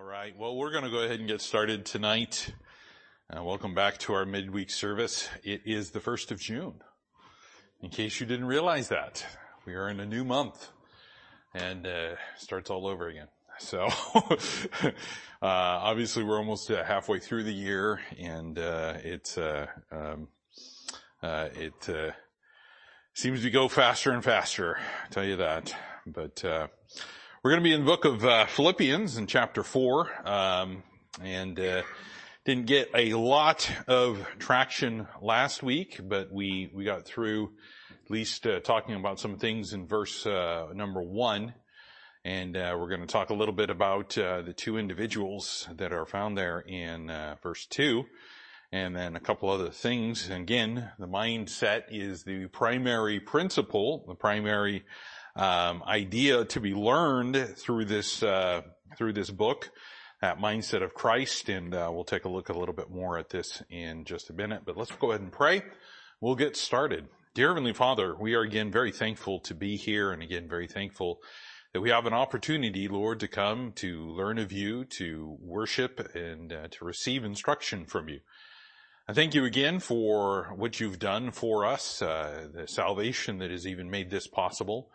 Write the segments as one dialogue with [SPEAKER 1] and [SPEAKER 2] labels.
[SPEAKER 1] All right. Well, we're going to go ahead and get started tonight. Uh, welcome back to our midweek service. It is the 1st of June. In case you didn't realize that, we are in a new month and uh, starts all over again. So, uh, obviously we're almost uh, halfway through the year and, uh, it's, uh, um, it, seems to go faster and faster. I'll tell you that. But, we're going to be in the book of uh, Philippians in chapter four, um, and uh, didn't get a lot of traction last week, but we we got through at least uh, talking about some things in verse uh, number one, and uh, we're going to talk a little bit about uh, the two individuals that are found there in verse two. And then a couple other things. Again, the mindset is the primary principle, the primary um, idea to be learned through this uh, through this book, that mindset of Christ, and uh, we'll take a look a little bit more at this in just a minute. But let's go ahead and pray. We'll get started. Dear Heavenly Father, we are again very thankful to be here, and again very thankful that we have an opportunity, Lord, to come to learn of you, to worship, and uh, to receive instruction from you. I thank you again for what you've done for us, uh, the salvation that has even made this possible.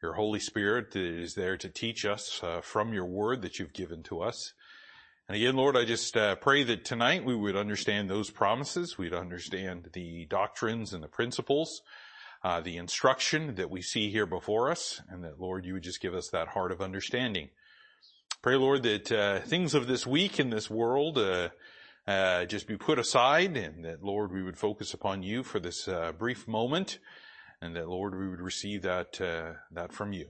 [SPEAKER 1] Your Holy Spirit is there to teach us uh, from your word that you've given to us. And again, Lord, I just uh, pray that tonight we would understand those promises. We'd understand the doctrines and the principles, uh, the instruction that we see here before us, and that, Lord, you would just give us that heart of understanding. Pray, Lord, that uh, things of this week in this world uh, uh, just be put aside, and that, Lord, we would focus upon you for this brief moment and that Lord, we would receive that, uh, that from you.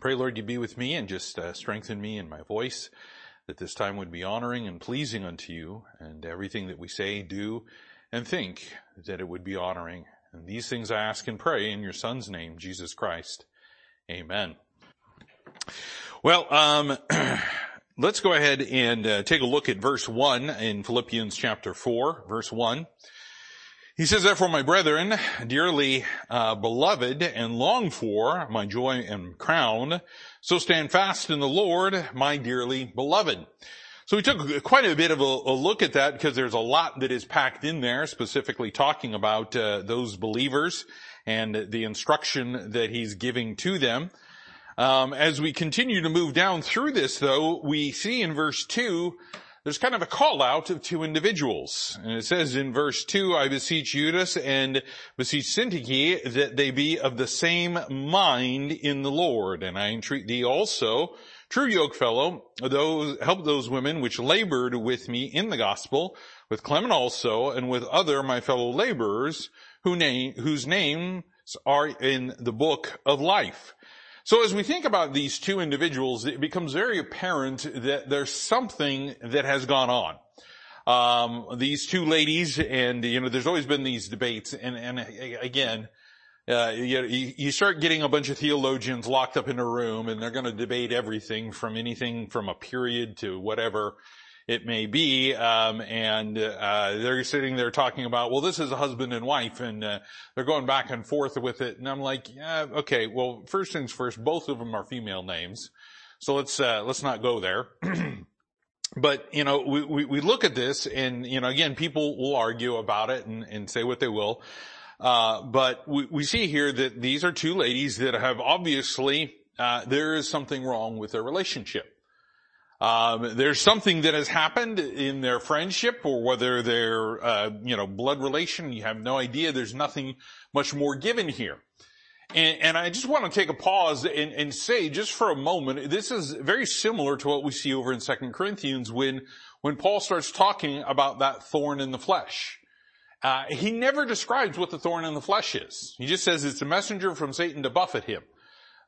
[SPEAKER 1] Pray, Lord, you be with me and just uh, strengthen me in my voice, that this time would be honoring and pleasing unto you, and everything that we say, do, and think, that it would be honoring. And these things I ask and pray in your Son's name, Jesus Christ. Amen. Well, um, let's go ahead and uh, take a look at verse 1 in Philippians chapter 4, verse 1. He says, therefore, my brethren, dearly uh, beloved and longed for, my joy and crown, so stand fast in the Lord, my dearly beloved. So we took quite a bit of a, a look at that because there's a lot that is packed in there, specifically talking about uh, those believers and the instruction that he's giving to them. Um, as we continue to move down through this, though, we see in verse two there's kind of a call out of two individuals. And it says in verse 2, I beseech Euodia and beseech Syntyche that they be of the same mind in the Lord. And I entreat thee also, true yokefellow, those, help those women which labored with me in the gospel, with Clement also, and with other my fellow laborers, who name, whose names are in the book of life. So as we think about these two individuals, it becomes very apparent that there's something that has gone on. Um, these two ladies, and you know, there's always been these debates, and, and again, uh, you, you, start getting a bunch of theologians locked up in a room, and they're going to debate everything from anything from a period to whatever it may be, um, and uh, they're sitting there talking about, well, this is a husband and wife, and uh, they're going back and forth with it, and I'm like, yeah, okay, well, first things first, both of them are female names, so let's uh, let's not go there. but you know, we, we, we look at this, and you know, again, people will argue about it and, and say what they will. Uh, but we, we see here that these are two ladies that have obviously, uh, there is something wrong with their relationship. Um, there's something that has happened in their friendship or whether they're, uh, you know, blood relation. You have no idea. There's nothing much more given here. And, and I just want to take a pause and, and, say just for a moment, this is very similar to what we see over in Second Corinthians when, when Paul starts talking about that thorn in the flesh. Uh, he never describes what the thorn in the flesh is. He just says it's a messenger from Satan to buffet him.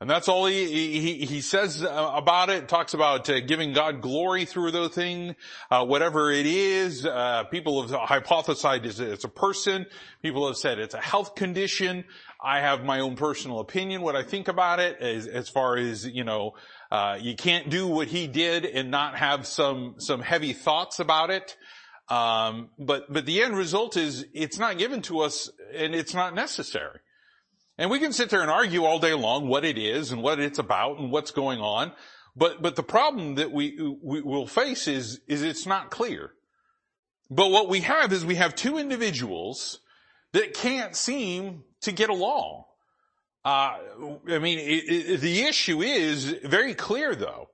[SPEAKER 1] And that's all he, he, he says uh, about it. Talks about uh, giving God glory through the thing, uh, whatever it is. Uh, people have hypothesized it's a person. People have said it's a health condition. I have my own personal opinion, what I think about it, as, as far as, you know, uh, you can't do what he did and not have some, some heavy thoughts about it. Um, but, but the end result is it's not given to us and it's not necessary. And we can sit there and argue all day long what it is and what it's about and what's going on. But, but the problem that we, we will face is, is it's not clear. But what we have is we have two individuals that can't seem to get along. Uh, I mean, it, it, the issue is very clear though.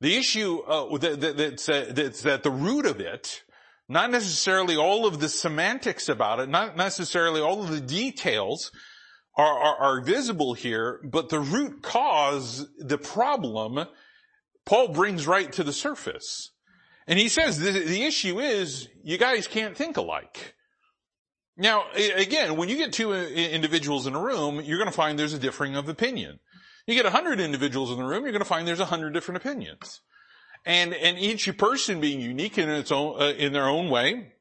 [SPEAKER 1] The issue uh, that, that, that's, uh, that's at the root of it, not necessarily all of the semantics about it, not necessarily all of the details are, are, are visible here, but the root cause, the problem, Paul brings right to the surface. And he says the, the issue is you guys can't think alike. Now, again, when you get two individuals in a room, you're going to find there's a differing of opinion. You get a hundred individuals in the room, you're going to find there's a hundred different opinions. And, and each person being unique in its own, uh, in their own way,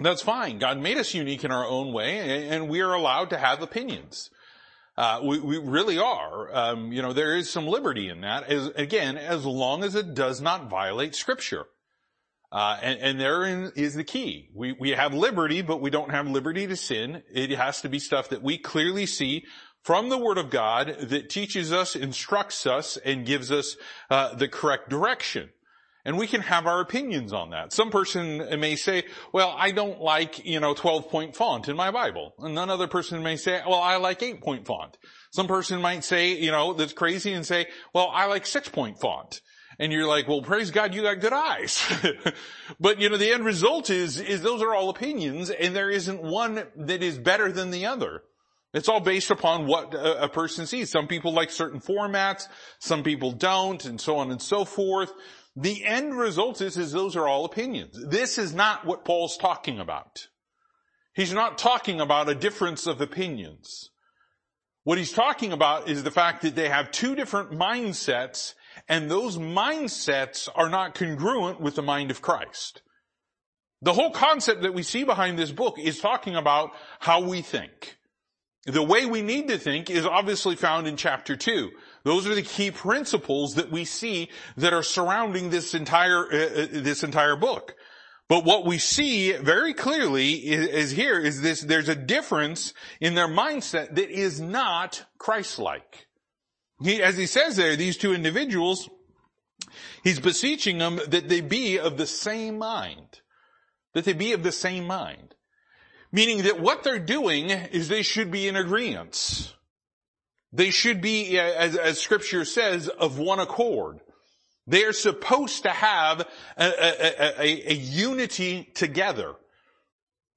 [SPEAKER 1] that's fine. God made us unique in our own way, and we are allowed to have opinions. Uh, we, we, really are. Um, you know, there is some liberty in that. As, again, as long as it does not violate Scripture. Uh, and, and therein is the key. We, we have liberty, but we don't have liberty to sin. It has to be stuff that we clearly see from the Word of God that teaches us, instructs us, and gives us uh, the correct direction. And we can have our opinions on that. Some person may say, well, I don't like, you know, 12 point font in my Bible. And another person may say, well, I like 8 point font. Some person might say, you know, that's crazy and say, well, I like 6 point font. And you're like, well, praise God, you got good eyes. but you know, the end result is, is those are all opinions and there isn't one that is better than the other. It's all based upon what a, a person sees. Some people like certain formats, some people don't, and so on and so forth. The end result is, is those are all opinions. This is not what Paul's talking about. He's not talking about a difference of opinions. What he's talking about is the fact that they have two different mindsets and those mindsets are not congruent with the mind of Christ. The whole concept that we see behind this book is talking about how we think. The way we need to think is obviously found in chapter 2. Those are the key principles that we see that are surrounding this entire, uh, uh this entire book. But what we see very clearly is, is, here is this, there's a difference in their mindset that is not Christ-like. He, as he says there, these two individuals, he's beseeching them that they be of the same mind. That they be of the same mind. Meaning that what they're doing is they should be in agreement. They should be, as, as scripture says, of one accord. They are supposed to have a, a, a, a unity together.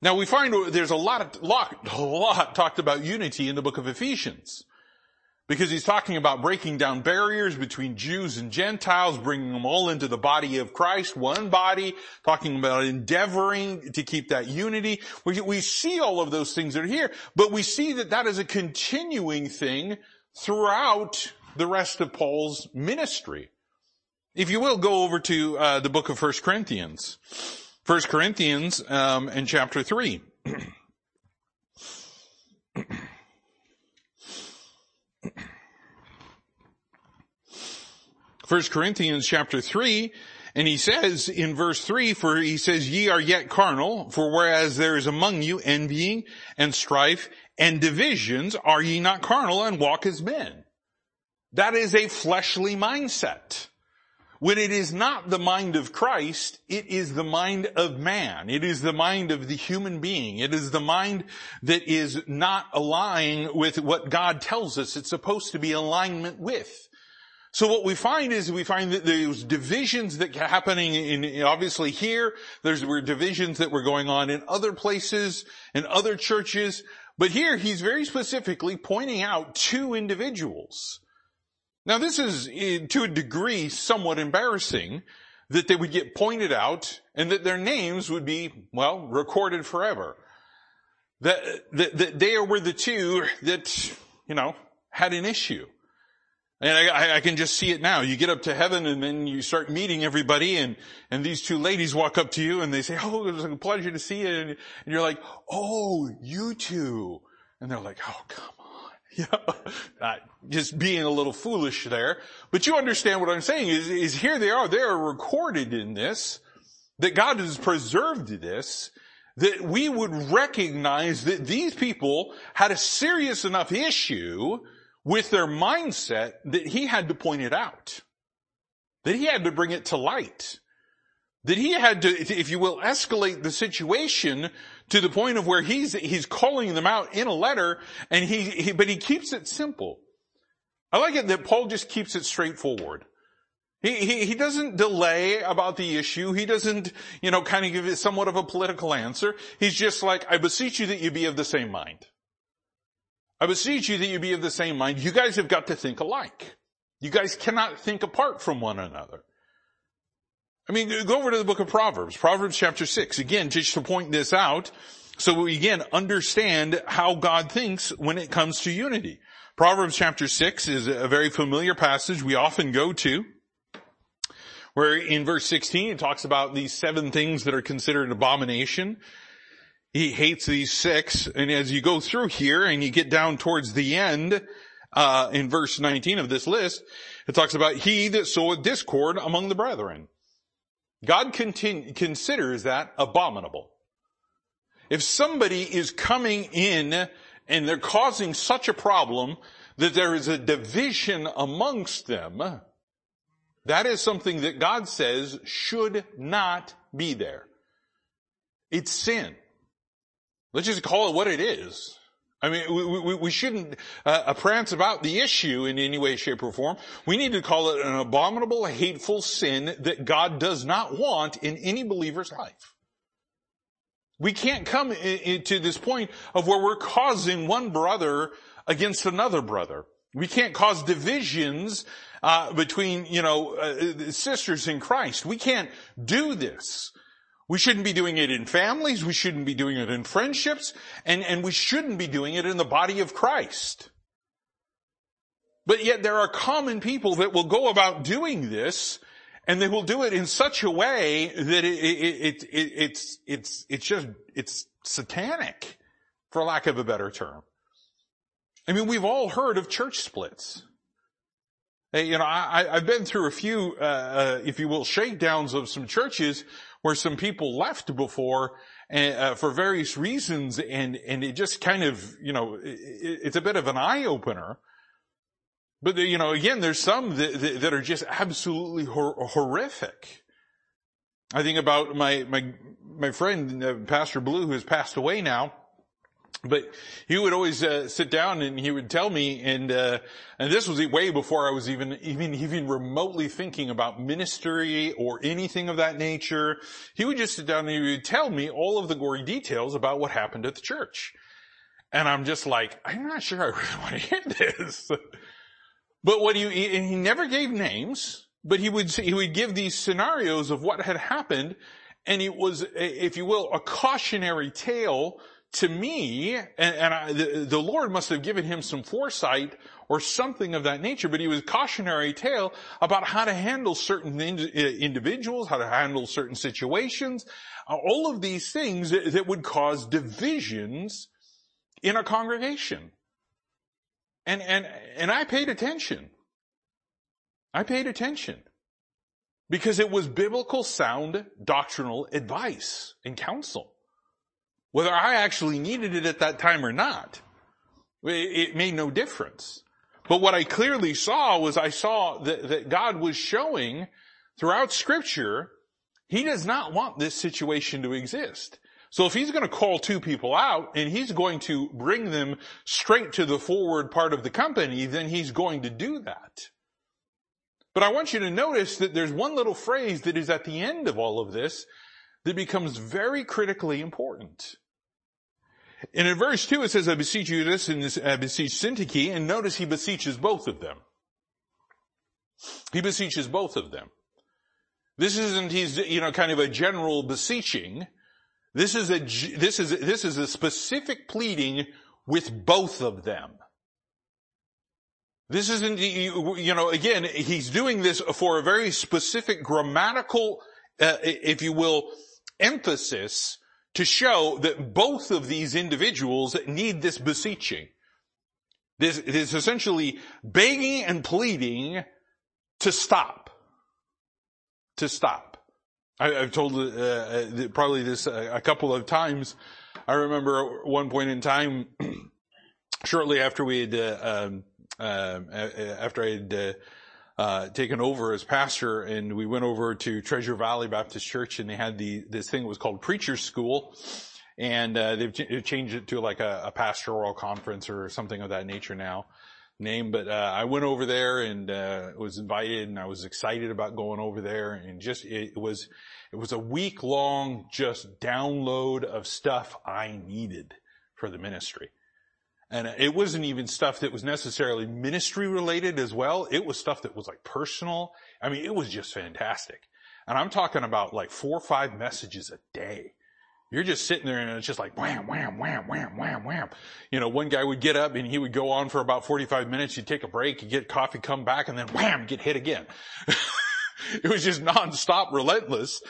[SPEAKER 1] Now we find there's a lot, lot, a lot talked about unity in the book of Ephesians. Because he's talking about breaking down barriers between Jews and Gentiles, bringing them all into the body of Christ, one body, talking about endeavoring to keep that unity. We, we see all of those things that are here, but we see that that is a continuing thing throughout the rest of Paul's ministry. If you will, go over to uh, the book of First Corinthians. First Corinthians um, and chapter 3. 1 Corinthians chapter 3, and he says in verse 3, for he says, ye are yet carnal, for whereas there is among you envying and strife and divisions, are ye not carnal and walk as men? That is a fleshly mindset. When it is not the mind of Christ, it is the mind of man. It is the mind of the human being. It is the mind that is not aligning with what God tells us it's supposed to be alignment with. So what we find is we find that there's divisions that are happening in, obviously here, there's were divisions that were going on in other places, in other churches, but here he's very specifically pointing out two individuals. Now this is to a degree somewhat embarrassing that they would get pointed out and that their names would be, well, recorded forever. That, that, that they were the two that, you know, had an issue. And I, I, can just see it now. You get up to heaven and then you start meeting everybody and, and these two ladies walk up to you and they say, oh, it was a pleasure to see you. And, and you're like, oh, you two. And they're like, oh, come on. Yeah. Uh, just being a little foolish there. But you understand what I'm saying is, is here they are. They are recorded in this, that God has preserved this, that we would recognize that these people had a serious enough issue with their mindset that he had to point it out. that he had to bring it to light. That he had to, if you will, escalate the situation to the point of where he's, he's calling them out in a letter and he, he but he keeps it simple. I like it that Paul just keeps it straightforward. He, he, he doesn't delay about the issue. He doesn't, you know, kind of give it somewhat of a political answer. He's just like, I beseech you that you be of the same mind. I beseech you that you be of the same mind. You guys have got to think alike. You guys cannot think apart from one another. I mean, go over to the book of Proverbs, Proverbs chapter 6. Again, just to point this out, so we again understand how God thinks when it comes to unity. Proverbs chapter 6 is a very familiar passage we often go to, where in verse 16 it talks about these seven things that are considered abomination. He hates these six, and as you go through here and you get down towards the end, uh, in verse 19 of this list, it talks about he that soweth discord among the brethren. God considers that abominable. If somebody is coming in and they're causing such a problem that there is a division amongst them, that is something that God says should not be there. It's sin. Let's just call it what it is. I mean, we, we, we shouldn't uh, prance about the issue in any way, shape, or form. We need to call it an abominable, hateful sin that God does not want in any believer's life. We can't come to this point of where we're causing one brother against another brother. We can't cause divisions uh, between, you know, uh, sisters in Christ. We can't do this. We shouldn't be doing it in families. We shouldn't be doing it in friendships. And, and we shouldn't be doing it in the body of Christ. But yet there are common people that will go about doing this and they will do it in such a way that it, it, it, it's, it's, it's just, it's satanic for lack of a better term. I mean, we've all heard of church splits. Hey, you know, I, have been through a few, uh, uh, if you will, shakedowns of some churches where some people left before uh, for various reasons and, and it just kind of, you know, it, it's a bit of an eye opener. But, you know, again, there's some that, that are just absolutely hor- horrific. I think about my, my, my friend, uh, Pastor Blue, who has passed away now. But he would always uh, sit down and he would tell me, and uh, and this was way before I was even even even remotely thinking about ministry or anything of that nature. He would just sit down and he would tell me all of the gory details about what happened at the church, and I'm just like, I'm not sure I really want to hear this. but what he and he never gave names, but he would he would give these scenarios of what had happened, and it was, if you will, a cautionary tale to me, and, and I, the, the, Lord must have given him some foresight or something of that nature, but he was cautionary tale about how to handle certain individuals, how to handle certain situations, uh, all of these things that, that would cause divisions in a congregation. And, and, and I paid attention. I paid attention because it was biblical sound doctrinal advice and counsel. Whether I actually needed it at that time or not, it made no difference. But what I clearly saw was I saw that, that God was showing throughout scripture, he does not want this situation to exist. So if he's going to call two people out and he's going to bring them straight to the forward part of the company, then he's going to do that. But I want you to notice that there's one little phrase that is at the end of all of this that becomes very critically important. And in verse 2 it says, I beseech Euodias and I beseech Syntyche, and notice he beseeches both of them. He beseeches both of them. This isn't he's, you know, kind of a general beseeching. This is a, this is, this is a specific pleading with both of them. This isn't, you know, again, he's doing this for a very specific grammatical, uh, if you will, emphasis to show that both of these individuals need this beseeching. This is essentially begging and pleading to stop. To stop. I, have told uh, uh, probably this a, a couple of times. I remember one point in time, shortly after we had, uh, um, uh, after I had uh, taken over as pastor and we went over to Treasure Valley Baptist Church and they had the, this thing that was called Preacher's School. And, uh, they've, ch- changed it to like a, a, pastoral conference or something of that nature now name, but, uh, I went over there and, uh, was invited and I was excited about going over there and just, it was, it was a week long just download of stuff I needed for the ministry. And it wasn't even stuff that was necessarily ministry related as well. It was stuff that was like personal. I mean, it was just fantastic. And I'm talking about like four or five messages a day. You're just sitting there and it's just like wham, wham, wham, wham, wham, wham. You know, one guy would get up and he would go on for about 45 minutes. You'd take a break, you get coffee, come back and then wham, get hit again. it was just nonstop relentless.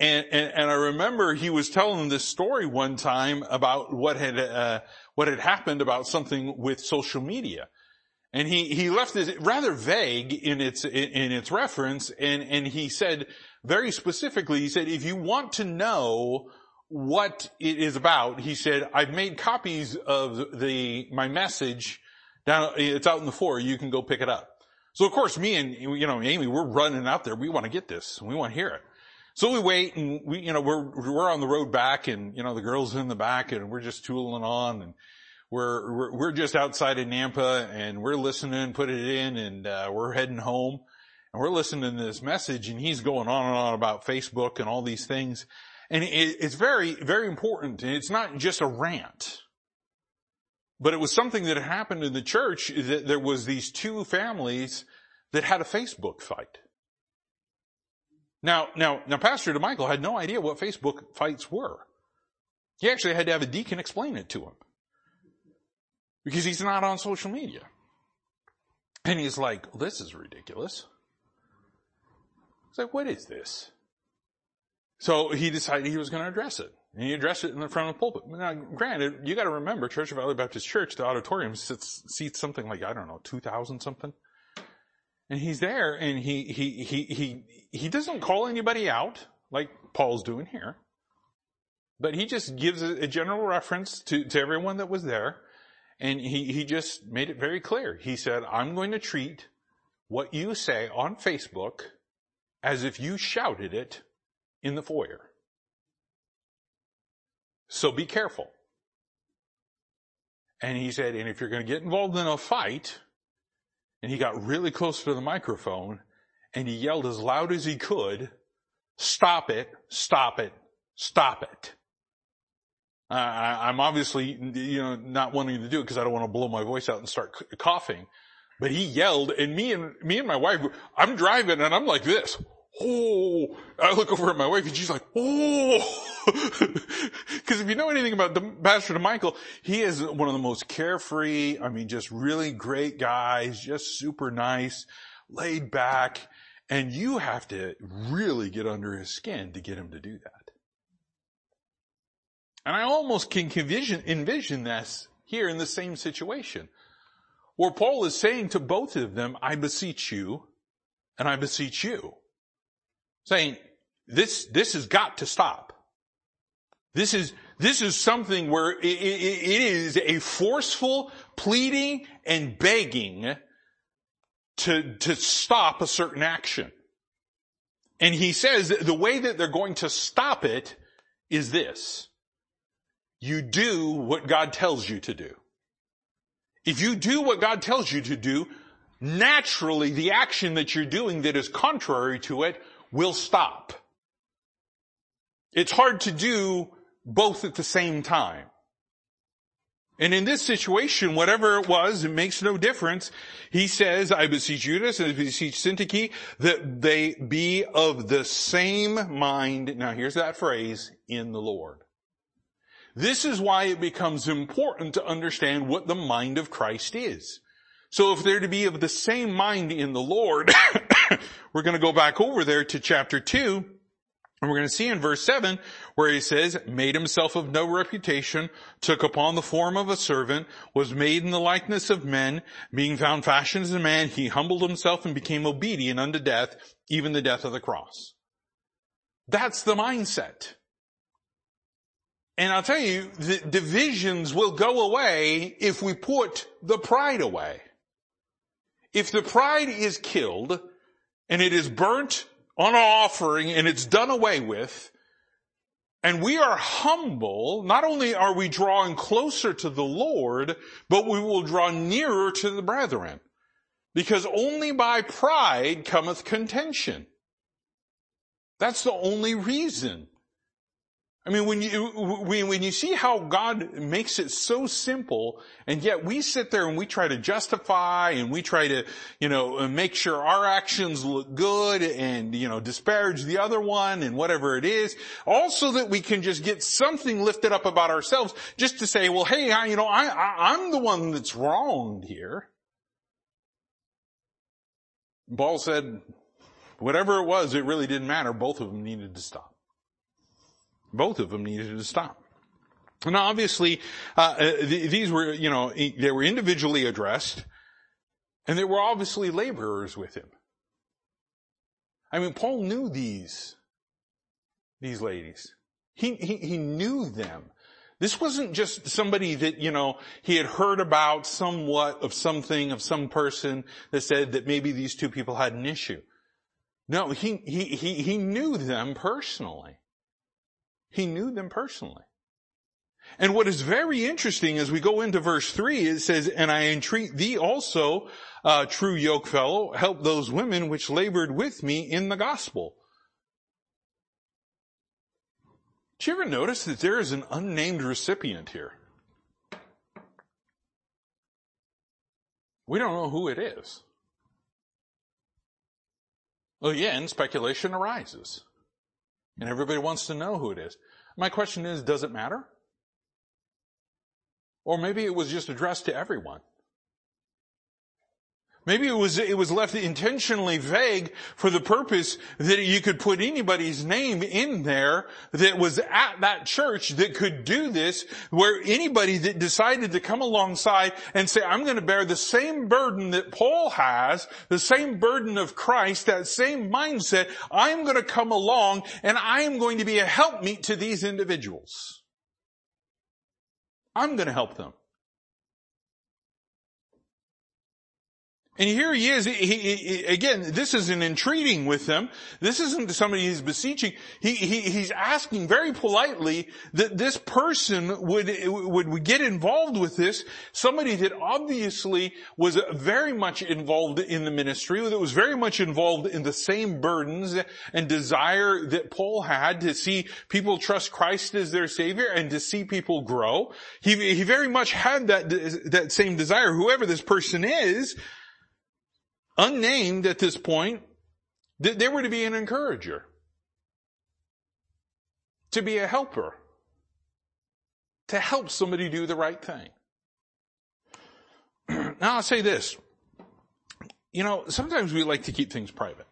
[SPEAKER 1] And, and, and, I remember he was telling this story one time about what had, uh, what had happened about something with social media. And he, he left it rather vague in its, in its reference. And, and he said very specifically, he said, if you want to know what it is about, he said, I've made copies of the, my message down, it's out in the floor. You can go pick it up. So of course me and, you know, Amy, we're running out there. We want to get this. We want to hear it. So we wait and we, you know, we're, we're on the road back and, you know, the girls in the back and we're just tooling on and we're, we're, we're just outside of Nampa and we're listening, and put it in and, uh, we're heading home and we're listening to this message and he's going on and on about Facebook and all these things. And it, it's very, very important. And it's not just a rant. But it was something that happened in the church that there was these two families that had a Facebook fight. Now, now, now Pastor DeMichael had no idea what Facebook fights were. He actually had to have a deacon explain it to him. Because he's not on social media. And he's like, this is ridiculous. He's like, what is this? So he decided he was going to address it. And he addressed it in the front of the pulpit. Now, granted, you gotta remember, Treasure Valley Baptist Church, the auditorium sits, seats something like, I don't know, 2,000 something. And he's there and he, he, he, he, he doesn't call anybody out like Paul's doing here. But he just gives a, a general reference to, to everyone that was there. And he, he just made it very clear. He said, I'm going to treat what you say on Facebook as if you shouted it in the foyer. So be careful. And he said, and if you're going to get involved in a fight, and he got really close to the microphone and he yelled as loud as he could, stop it, stop it, stop it. I, I'm obviously, you know, not wanting to do it because I don't want to blow my voice out and start coughing. But he yelled and me and, me and my wife, I'm driving and I'm like this oh, I look over at my wife and she's like, oh, because if you know anything about the Pastor DeMichael, he is one of the most carefree, I mean, just really great guys, just super nice, laid back, and you have to really get under his skin to get him to do that. And I almost can envision, envision this here in the same situation. Where Paul is saying to both of them, I beseech you, and I beseech you saying this, this has got to stop. This is, this is something where it, it, it is a forceful pleading and begging to, to stop a certain action. And he says the way that they're going to stop it is this. You do what God tells you to do. If you do what God tells you to do, naturally the action that you're doing that is contrary to it will stop. It's hard to do both at the same time. And in this situation, whatever it was, it makes no difference. He says, I beseech Euodias and I beseech Syntyche that they be of the same mind. Now here's that phrase, in the Lord. This is why it becomes important to understand what the mind of Christ is. So if they're to be of the same mind in the Lord, we're going to go back over there to chapter 2, and we're going to see in verse 7 where he says, made himself of no reputation, took upon the form of a servant, was made in the likeness of men, being found fashioned as a man, he humbled himself and became obedient unto death, even the death of the cross. That's the mindset. And I'll tell you, the divisions will go away if we put the pride away. If the pride is killed, and it is burnt on an offering and it's done away with, and we are humble, not only are we drawing closer to the Lord, but we will draw nearer to the brethren. Because only by pride cometh contention. That's the only reason. I mean, when you, when you see how God makes it so simple, and yet we sit there and we try to justify and we try to, you know, make sure our actions look good and, you know, disparage the other one and whatever it is, also that we can just get something lifted up about ourselves just to say, well, hey, I, you know, I, I, I'm the one that's wronged here. Paul said, whatever it was, it really didn't matter. Both of them needed to stop. Both of them needed to stop. Now obviously, uh, uh these were, you know, they were individually addressed, and there were obviously laborers with him. I mean, Paul knew these, these ladies. He, he, he knew them. This wasn't just somebody that, you know, he had heard about somewhat of something, of some person that said that maybe these two people had an issue. No, he, he, he, he knew them personally. He knew them personally. And what is very interesting as we go into verse three, it says, and I entreat thee also, uh, true yoke fellow, help those women which labored with me in the gospel. Did you ever notice that there is an unnamed recipient here? We don't know who it is. Well, again, speculation arises. And everybody wants to know who it is. My question is, does it matter? Or maybe it was just addressed to everyone. Maybe it was, it was left intentionally vague for the purpose that you could put anybody's name in there that was at that church that could do this, where anybody that decided to come alongside and say, I'm going to bear the same burden that Paul has, the same burden of Christ, that same mindset, I'm going to come along and I am going to be a helpmeet to these individuals. I'm going to help them. And here he is. He, he, he, again, this isn't entreating with them. This isn't somebody he's beseeching. he's asking very politely that this person would, would, would get involved with this. Somebody that obviously was very much involved in the ministry, that was very much involved in the same burdens and desire that Paul had to see people trust Christ as their savior and to see people grow. He, he very much had that, that same desire. Whoever this person is, unnamed at this point, that they were to be an encourager, to be a helper, to help somebody do the right thing. now I'll say this. You know, sometimes we like to keep things private.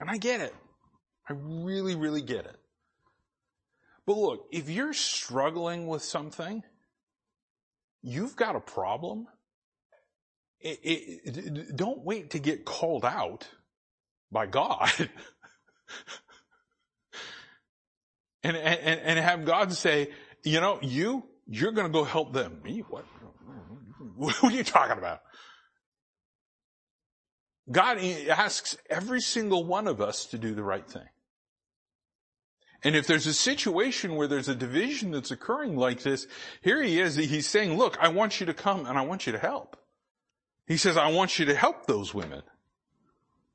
[SPEAKER 1] And I get it. I really, really get it. But look, if you're struggling with something, you've got a problem, it, it, don't wait to get called out by God. and, and, and have God say, you know, you, you're going to go help them. Me? What? What are you talking about? God asks every single one of us to do the right thing. And if there's a situation where there's a division that's occurring like this, here he is, he's saying, look, I want you to come and I want you to help. He says, I want you to help those women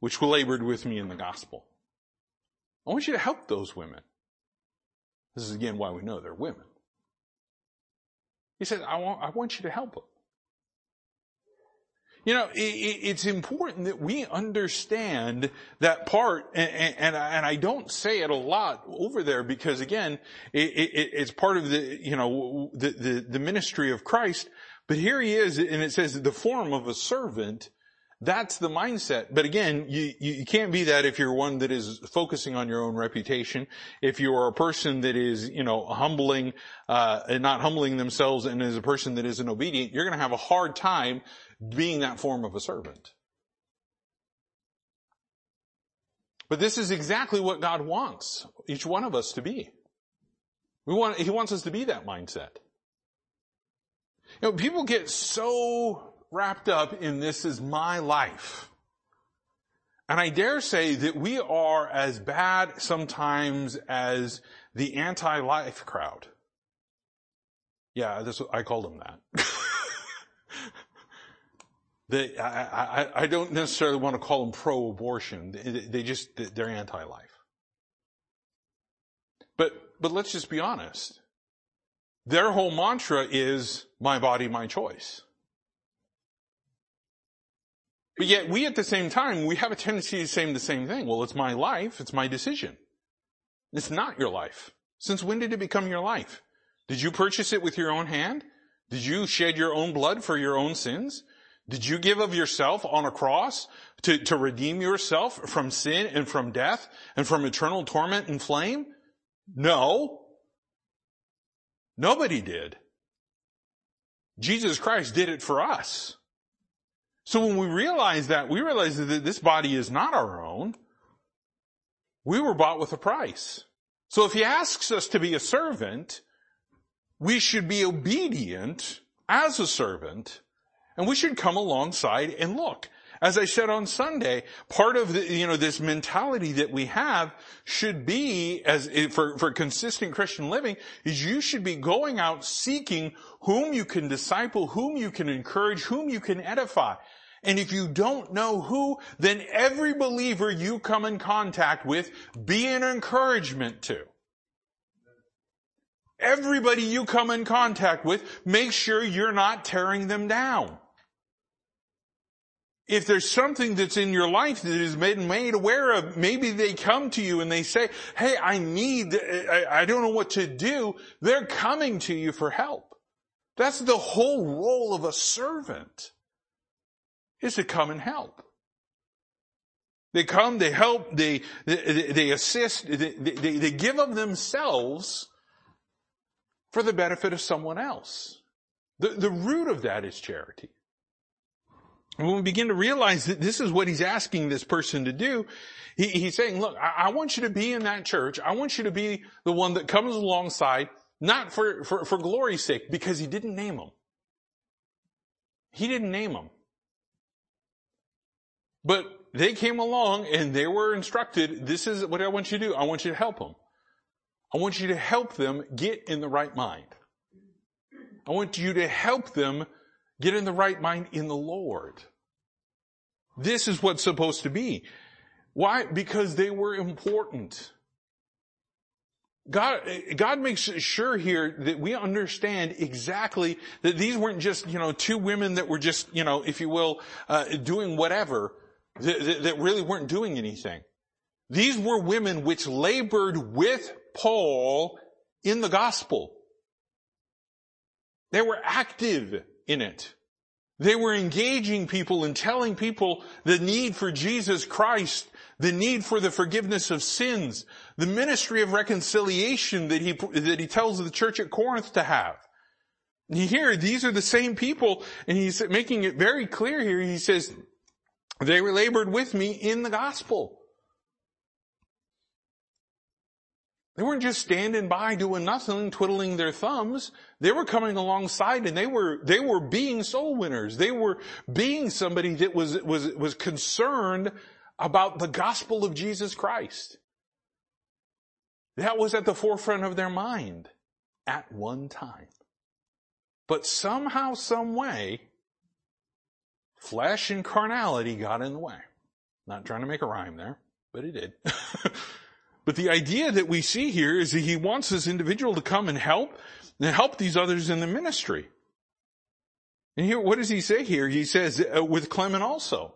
[SPEAKER 1] which labored with me in the gospel. I want you to help those women. This is again why we know they're women. He says, I want, I want you to help them. You know, it, it's important that we understand that part, and, and, and, I don't say it a lot over there because again, it, it, it's part of the, you know, the, the, the ministry of Christ, but here he is, and it says the form of a servant. That's the mindset. But again, you, you can't be that if you're one that is focusing on your own reputation. If you are a person that is, you know, humbling, uh, and not humbling themselves and is a person that isn't obedient, you're going to have a hard time being that form of a servant. But this is exactly what God wants each one of us to be. We want, He wants us to be that mindset. You know, people get so wrapped up in this is my life. And I dare say that we are as bad sometimes as the anti-life crowd. Yeah, this, I called them that. they, I, I, I, don't necessarily want to call them pro-abortion. They, they just, they're anti-life. But, but let's just be honest. Their whole mantra is my body, my choice. But yet we at the same time, we have a tendency to say the same thing. Well, it's my life. It's my decision. It's not your life. Since when did it become your life? Did you purchase it with your own hand? Did you shed your own blood for your own sins? Did you give of yourself on a cross to, to redeem yourself from sin and from death and from eternal torment and flame? No. Nobody did. Jesus Christ did it for us. So when we realize that, we realize that this body is not our own. We were bought with a price. So if he asks us to be a servant, we should be obedient as a servant and we should come alongside and look. As I said on Sunday, part of the, you know, this mentality that we have should be, as, for, for consistent Christian living, is you should be going out seeking whom you can disciple, whom you can encourage, whom you can edify. And if you don't know who, then every believer you come in contact with, be an encouragement to. Everybody you come in contact with, make sure you're not tearing them down. If there's something that's in your life that has been made aware of, maybe they come to you and they say, hey, I need, I, don't know what to do. They're coming to you for help. That's the whole role of a servant is to come and help. They come, they help, they, they, they assist, they, they, they give of themselves for the benefit of someone else. The, the root of that is charity. When we begin to realize that this is what he's asking this person to do, he, he's saying, look, I, I, want you to be in that church. I want you to be the one that comes alongside, not for, for, for glory's sake, because he didn't name them. He didn't name them. But they came along and they were instructed, this is what I want you to do. I want you to help them. I want you to help them get in the right mind. I want you to help them get in the right mind in the Lord. This is what's supposed to be. Why? Because they were important. God, God makes sure here that we understand exactly that these weren't just, you know, two women that were just, you know, if you will, uh, doing whatever that, that really weren't doing anything. These were women which labored with Paul in the gospel. They were active in it. They were engaging people and telling people the need for Jesus Christ, the need for the forgiveness of sins, the ministry of reconciliation that he, that he tells the church at Corinth to have. Here, these are the same people, and he's making it very clear here. He says, they labored with me in the gospel. They weren't just standing by doing nothing, twiddling their thumbs. They were coming alongside and they were, they were being soul winners. They were being somebody that was, was, was concerned about the gospel of Jesus Christ. That was at the forefront of their mind at one time. But somehow, some way, Flesh and carnality got in the way. Not trying to make a rhyme there, but it did. but the idea that we see here is that he wants this individual to come and help and help these others in the ministry. And here, what does he say here? He says, uh, with Clement also.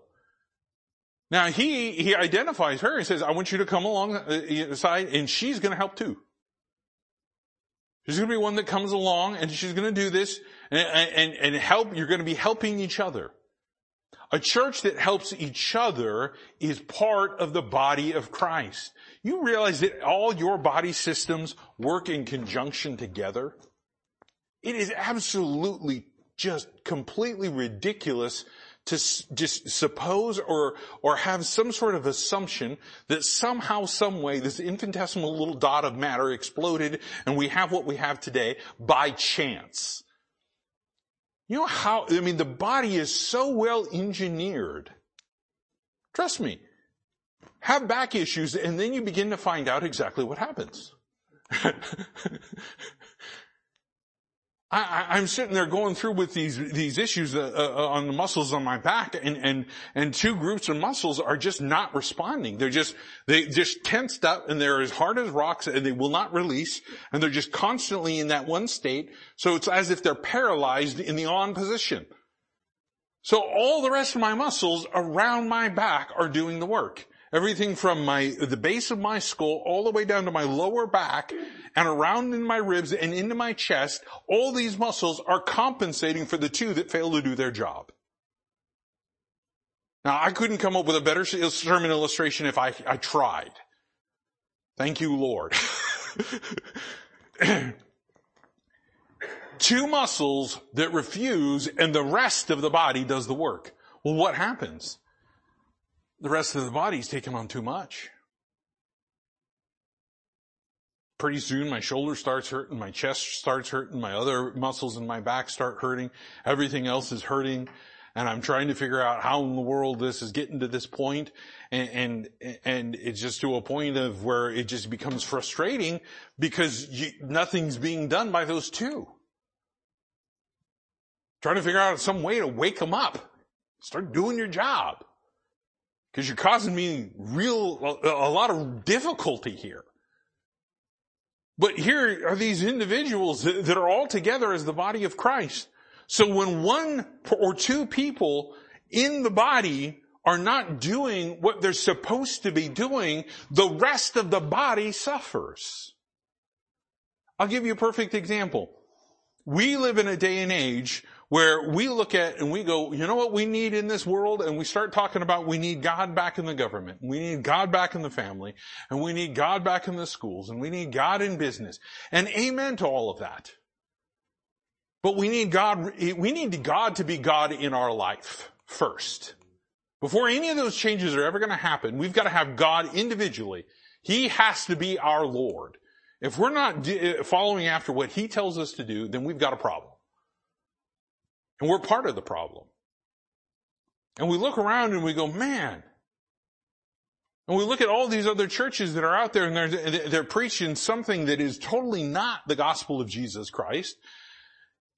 [SPEAKER 1] Now he, he identifies her and says, I want you to come along uh, side and she's going to help too. She's going to be one that comes along and she's going to do this and, and, and help. You're going to be helping each other. A church that helps each other is part of the body of Christ. You realize that all your body systems work in conjunction together? It is absolutely just completely ridiculous to just suppose or, or have some sort of assumption that somehow, some way, this infinitesimal little dot of matter exploded and we have what we have today by chance. You know how, I mean, the body is so well engineered. Trust me. Have back issues, and then you begin to find out exactly what happens. I, am sitting there going through with these these issues uh, uh, on the muscles on my back, and and and two groups of muscles are just not responding. They're just they just tensed up, and they're as hard as rocks, and they will not release, and they're just constantly in that one state. So it's as if they're paralyzed in the on position. So all the rest of my muscles around my back are doing the work. Everything from my, the base of my skull all the way down to my lower back and around in my ribs and into my chest, all these muscles are compensating for the two that fail to do their job. Now I couldn't come up with a better sermon illustration if I, I tried. Thank you, Lord. two muscles that refuse and the rest of the body does the work. Well, what happens? The rest of the body's taking on too much. Pretty soon my shoulder starts hurting, my chest starts hurting, my other muscles in my back start hurting, everything else is hurting, and I'm trying to figure out how in the world this is getting to this point, and, and, and it's just to a point of where it just becomes frustrating because you, nothing's being done by those two. Trying to figure out some way to wake them up. Start doing your job. Because you're causing me real, a lot of difficulty here. But here are these individuals that are all together as the body of Christ. So when one or two people in the body are not doing what they're supposed to be doing, the rest of the body suffers. I'll give you a perfect example. We live in a day and age where we look at and we go, you know what we need in this world? And we start talking about we need God back in the government. We need God back in the family. And we need God back in the schools. And we need God in business. And amen to all of that. But we need God, we need God to be God in our life first. Before any of those changes are ever going to happen, we've got to have God individually. He has to be our Lord. If we're not eh, following after what He tells us to do, then we've got a problem. And we're part of the problem. And we look around and we go, man. And we look at all these other churches that are out there and they're, they're preaching something that is totally not the gospel of Jesus Christ.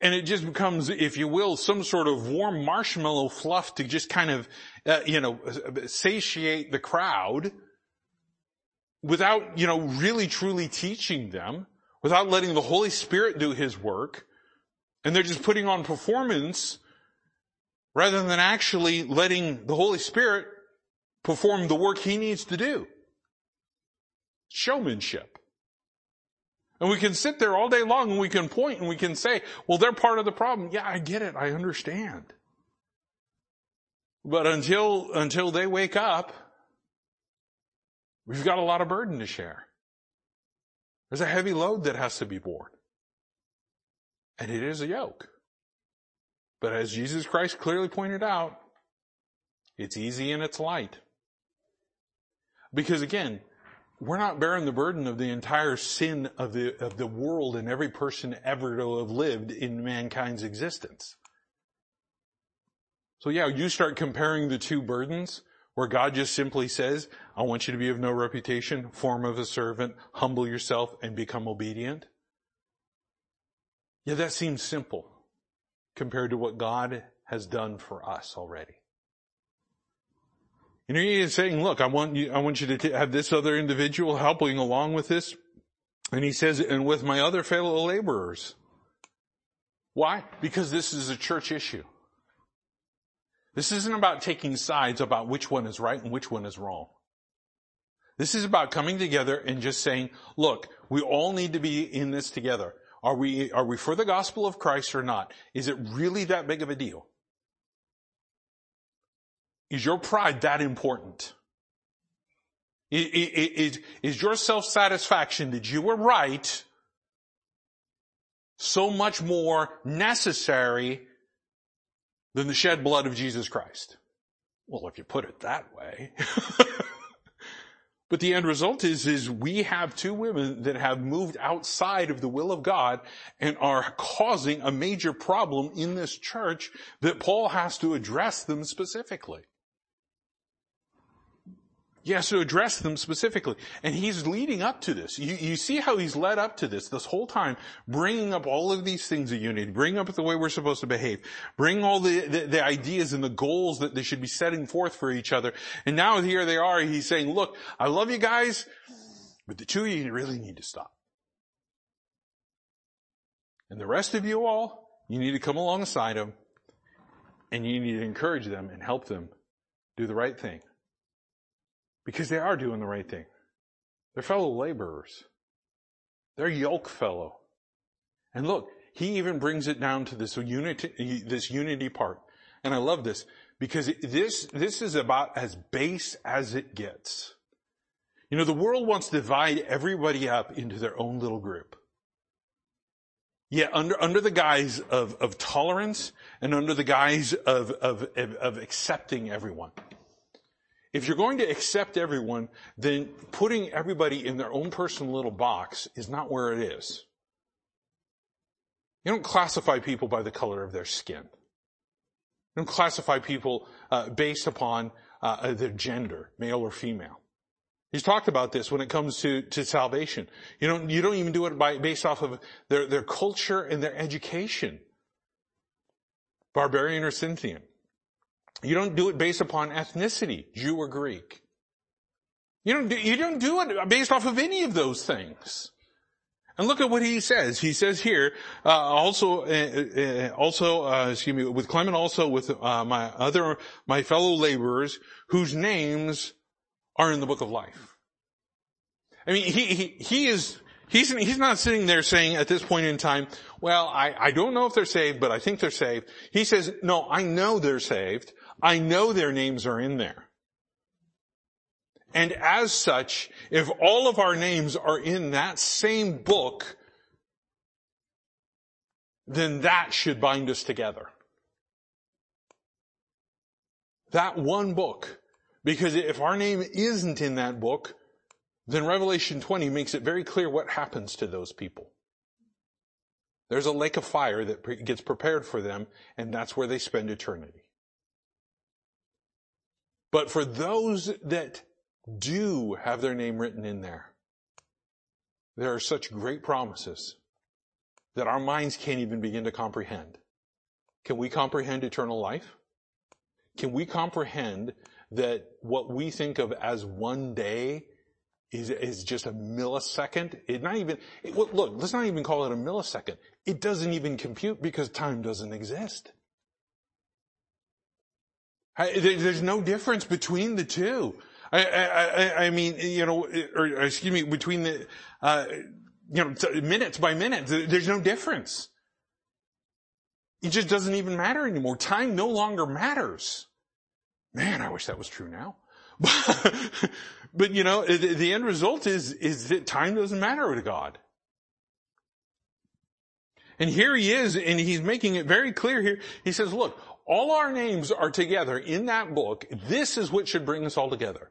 [SPEAKER 1] And it just becomes, if you will, some sort of warm marshmallow fluff to just kind of, uh, you know, satiate the crowd without, you know, really truly teaching them, without letting the Holy Spirit do His work. And they're just putting on performance rather than actually letting the Holy Spirit perform the work He needs to do. Showmanship. And we can sit there all day long and we can point and we can say, well, they're part of the problem. Yeah, I get it. I understand. But until, until they wake up, we've got a lot of burden to share. There's a heavy load that has to be borne. And it is a yoke. But as Jesus Christ clearly pointed out, it's easy and it's light. Because again, we're not bearing the burden of the entire sin of the, of the world and every person ever to have lived in mankind's existence. So yeah, you start comparing the two burdens where God just simply says, I want you to be of no reputation, form of a servant, humble yourself and become obedient. Yeah, that seems simple compared to what God has done for us already. You know, he's saying, look, I want you, I want you to have this other individual helping along with this. And he says, and with my other fellow laborers. Why? Because this is a church issue. This isn't about taking sides about which one is right and which one is wrong. This is about coming together and just saying, look, we all need to be in this together. Are we, are we for the gospel of Christ or not? Is it really that big of a deal? Is your pride that important? Is, is your self-satisfaction that you were right so much more necessary than the shed blood of Jesus Christ? Well, if you put it that way. But the end result is, is we have two women that have moved outside of the will of God and are causing a major problem in this church that Paul has to address them specifically. He has to address them specifically. And he's leading up to this. You, you, see how he's led up to this this whole time, bringing up all of these things of unity, bringing up the way we're supposed to behave, bring all the, the, the, ideas and the goals that they should be setting forth for each other. And now here they are, he's saying, look, I love you guys, but the two of you really need to stop. And the rest of you all, you need to come alongside them and you need to encourage them and help them do the right thing. Because they are doing the right thing. They're fellow laborers. They're yoke fellow. And look, he even brings it down to this unity, this unity part. And I love this because this, this is about as base as it gets. You know, the world wants to divide everybody up into their own little group. Yet under, under the guise of, of tolerance and under the guise of, of, of accepting everyone. If you're going to accept everyone, then putting everybody in their own personal little box is not where it is. You don't classify people by the color of their skin. You don't classify people uh, based upon uh, their gender, male or female. He's talked about this when it comes to, to salvation. You don't, you don't even do it by, based off of their, their culture and their education. Barbarian or Scythian. You don't do it based upon ethnicity, Jew or Greek. You don't do, you don't do it based off of any of those things. And look at what he says. He says here, uh, also, uh, uh, also, uh, excuse me, with Clement, also with uh, my other, my fellow laborers, whose names are in the book of life. I mean, he, he, he is, he's, he's not sitting there saying at this point in time, well, I, I don't know if they're saved, but I think they're saved. He says, no, I know they're saved. I know their names are in there. And as such, if all of our names are in that same book, then that should bind us together. That one book because if our name isn't in that book, then Revelation 20 makes it very clear what happens to those people. There's a lake of fire that gets prepared for them, and that's where they spend eternity. But for those that do have their name written in there, there are such great promises that our minds can't even begin to comprehend. Can we comprehend eternal life? Can we comprehend that what we think of as one day is, is just a millisecond. It not even, it, look, let's not even call it a millisecond. It doesn't even compute because time doesn't exist. There's no difference between the two. I, I, I mean, you know, or, excuse me, between the, uh, you know, minutes by minute, there's no difference. It just doesn't even matter anymore. Time no longer matters. Man, I wish that was true now. but you know, the, the end result is, is that time doesn't matter to God. And here he is, and he's making it very clear here. He says, look, all our names are together in that book. This is what should bring us all together.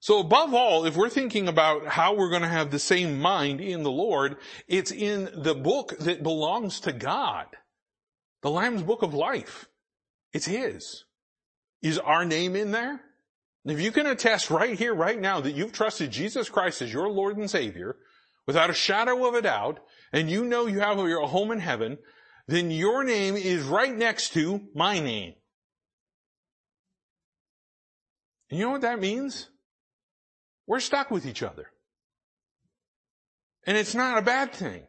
[SPEAKER 1] So above all, if we're thinking about how we're going to have the same mind in the Lord, it's in the book that belongs to God. The Lamb's book of life. It's His. Is our name in there? If you can attest right here, right now that you've trusted Jesus Christ as your Lord and Savior, without a shadow of a doubt, and you know you have your home in heaven, then your name is right next to my name. And you know what that means? We're stuck with each other. And it's not a bad thing.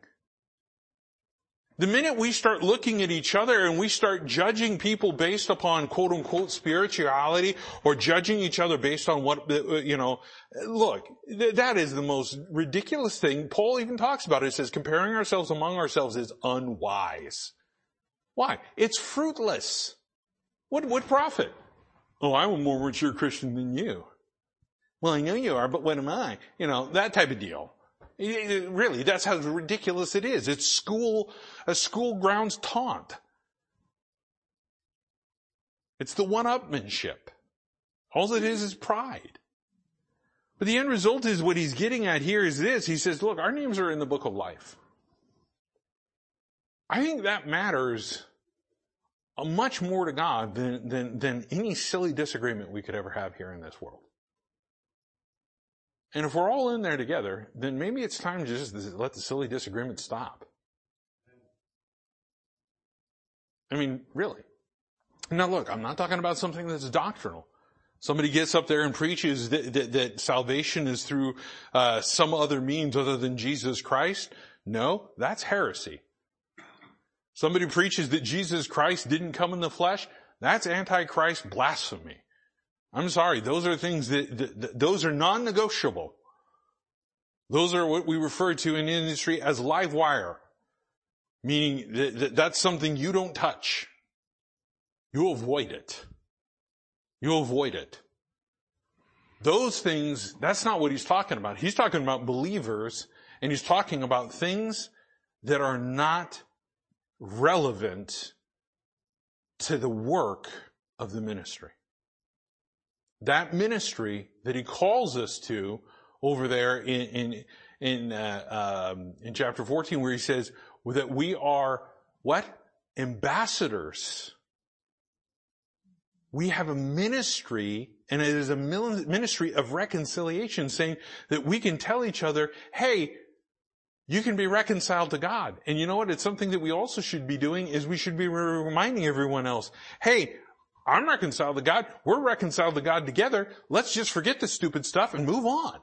[SPEAKER 1] The minute we start looking at each other and we start judging people based upon quote unquote spirituality or judging each other based on what, uh, you know, look, that is the most ridiculous thing. Paul even talks about it. He says comparing ourselves among ourselves is unwise. Why? It's fruitless. What, what profit? Oh, I'm a more mature Christian than you. Well, I know you are, but what am I? You know, that type of deal. Really, that's how ridiculous it is. It's school, a school grounds taunt. It's the one-upmanship. All it is is pride. But the end result is what he's getting at here is this. He says, look, our names are in the book of life. I think that matters much more to God than, than, than any silly disagreement we could ever have here in this world. And if we're all in there together, then maybe it's time to just let the silly disagreement stop. I mean, really. Now look, I'm not talking about something that's doctrinal. Somebody gets up there and preaches that, that, that salvation is through uh, some other means other than Jesus Christ. No, that's heresy. Somebody preaches that Jesus Christ didn't come in the flesh. That's antichrist blasphemy. I'm sorry, those are things that, that, those are non-negotiable. Those are what we refer to in industry as live wire, meaning that, that that's something you don't touch. You avoid it. You avoid it. Those things, that's not what he's talking about. He's talking about believers and he's talking about things that are not relevant to the work of the ministry. That ministry that he calls us to over there in, in, in, uh, um, in chapter 14 where he says that we are what? Ambassadors we have a ministry and it is a ministry of reconciliation saying that we can tell each other, hey, you can be reconciled to God. And you know what? It's something that we also should be doing is we should be reminding everyone else, hey, I'm reconciled to God. We're reconciled to God together. Let's just forget the stupid stuff and move on.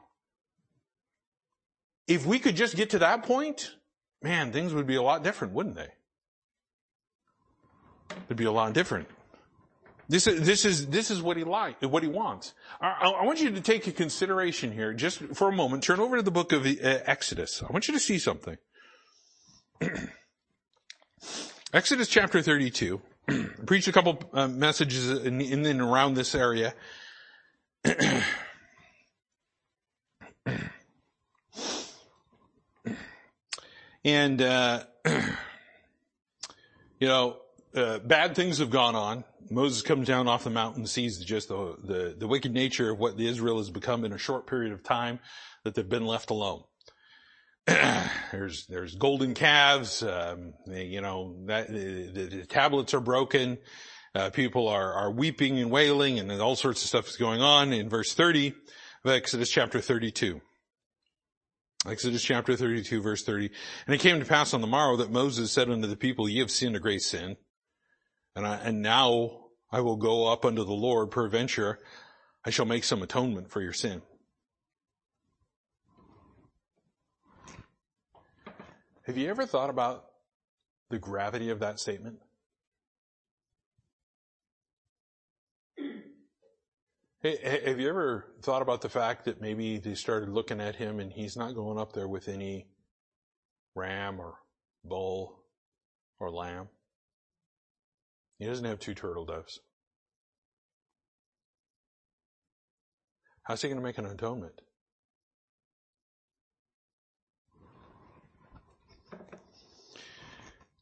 [SPEAKER 1] If we could just get to that point, man, things would be a lot different, wouldn't they? It'd be a lot different. This is, this is, this is what he like, what he wants. I, I, want you to take a consideration here, just for a moment. Turn over to the book of uh, Exodus. I want you to see something. Exodus chapter 32. Preach a couple uh, messages in, in and around this area. and, uh, you know, uh, bad things have gone on. Moses comes down off the mountain, sees just the, the, the wicked nature of what the Israel has become in a short period of time that they've been left alone. there's there's golden calves. Um, you know that the, the, tablets are broken. Uh, people are are weeping and wailing, and all sorts of stuff is going on. In verse 30 of Exodus chapter 32. Exodus chapter 32 verse 30. And it came to pass on the morrow that Moses said unto the people, Ye have sinned a great sin. And, I, and now I will go up unto the Lord, peradventure I shall make some atonement for your sin. Have you ever thought about the gravity of that statement? Have you ever thought about the fact that maybe they started looking at him and he's not going up there with any ram or bull or lamb? He doesn't have two turtle doves. How's he going to make an atonement?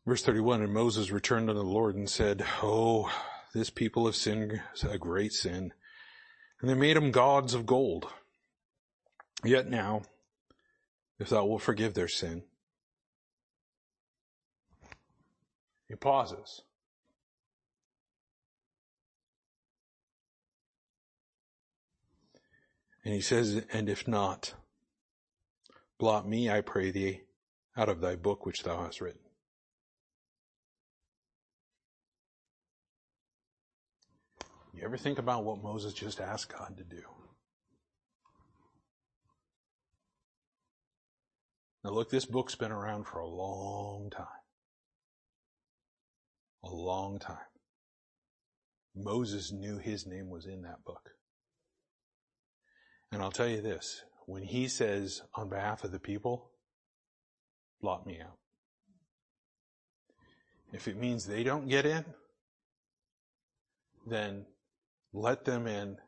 [SPEAKER 1] Verse 31, and Moses returned unto the Lord and said, Oh, this people have sinned a great sin, and they made them gods of gold. Yet now, if thou wilt forgive their sin, he pauses. And he says, and if not, blot me, I pray thee, out of thy book which thou hast written. You ever think about what Moses just asked God to do? Now look, this book's been around for a long time. A long time. Moses knew his name was in that book. And I'll tell you this, when he says on behalf of the people, blot me out. If it means they don't get in, then let them in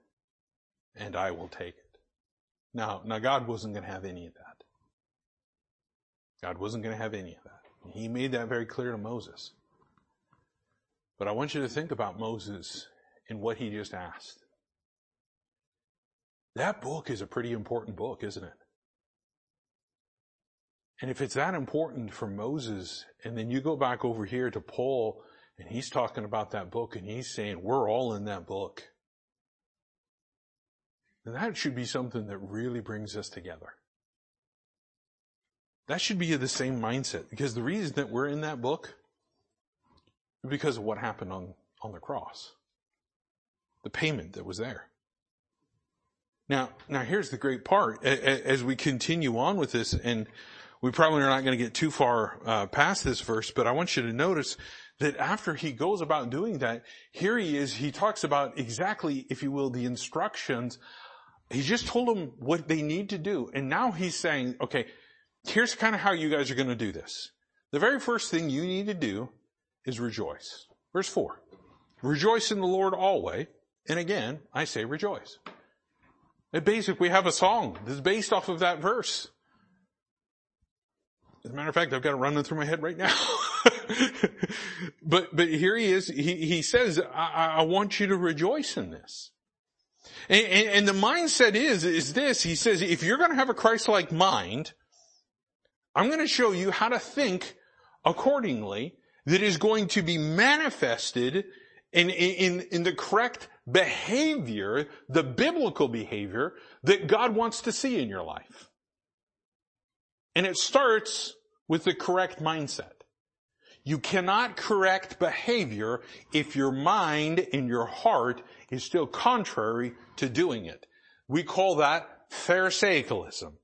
[SPEAKER 1] and I will take it. Now, now God wasn't going to have any of that. God wasn't going to have any of that. He made that very clear to Moses. But I want you to think about Moses and what he just asked. That book is a pretty important book, isn't it? And if it's that important for Moses, and then you go back over here to Paul, and he's talking about that book, and he's saying, we're all in that book. That should be something that really brings us together. That should be the same mindset because the reason that we're in that book is because of what happened on, on the cross. The payment that was there. Now, now here's the great part. As we continue on with this, and we probably are not going to get too far uh, past this verse, but I want you to notice that after he goes about doing that, here he is, he talks about exactly, if you will, the instructions. He just told them what they need to do. And now he's saying, okay, here's kind of how you guys are going to do this. The very first thing you need to do is rejoice. Verse four. Rejoice in the Lord always. And again, I say rejoice. At basic, we have a song that's based off of that verse. As a matter of fact, I've got it running through my head right now. but, but here he is. He, he says, I, I want you to rejoice in this. And, and, and, the mindset is, is this. He says, if you're going to have a Christ-like mind, I'm going to show you how to think accordingly that is going to be manifested in, in, in the correct behavior, the biblical behavior that God wants to see in your life. And it starts with the correct mindset. You cannot correct behavior if your mind and your heart is still contrary to doing it. We call that Pharisaicalism,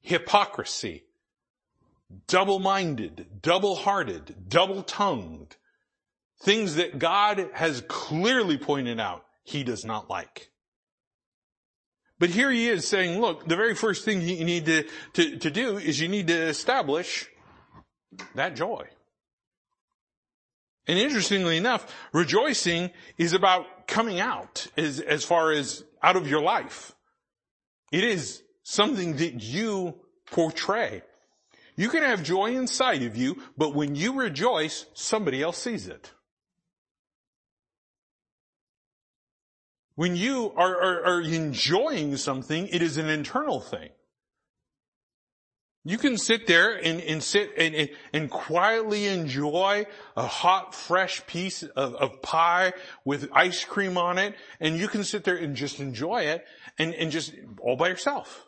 [SPEAKER 1] hypocrisy, double-minded, double-hearted, double-tongued. Things that God has clearly pointed out he does not like. But here he is saying, look, the very first thing you need to, to, to do is you need to establish that joy. And interestingly enough, rejoicing is about coming out as, as far as out of your life. It is something that you portray. You can have joy inside of you, but when you rejoice, somebody else sees it. When you are, are, are enjoying something, it is an internal thing. You can sit there and, and sit and, and, and, quietly enjoy a hot, fresh piece of, of, pie with ice cream on it, and you can sit there and just enjoy it and, and just all by yourself.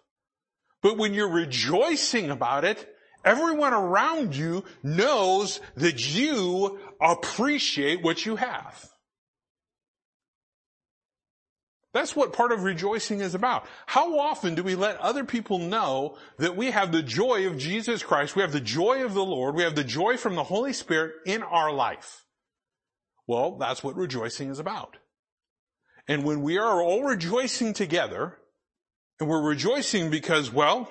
[SPEAKER 1] But when you're rejoicing about it, everyone around you knows that you appreciate what you have. That's what part of rejoicing is about. How often do we let other people know that we have the joy of Jesus Christ, we have the joy of the Lord, we have the joy from the Holy Spirit in our life? Well, that's what rejoicing is about. And when we are all rejoicing together, and we're rejoicing because, well,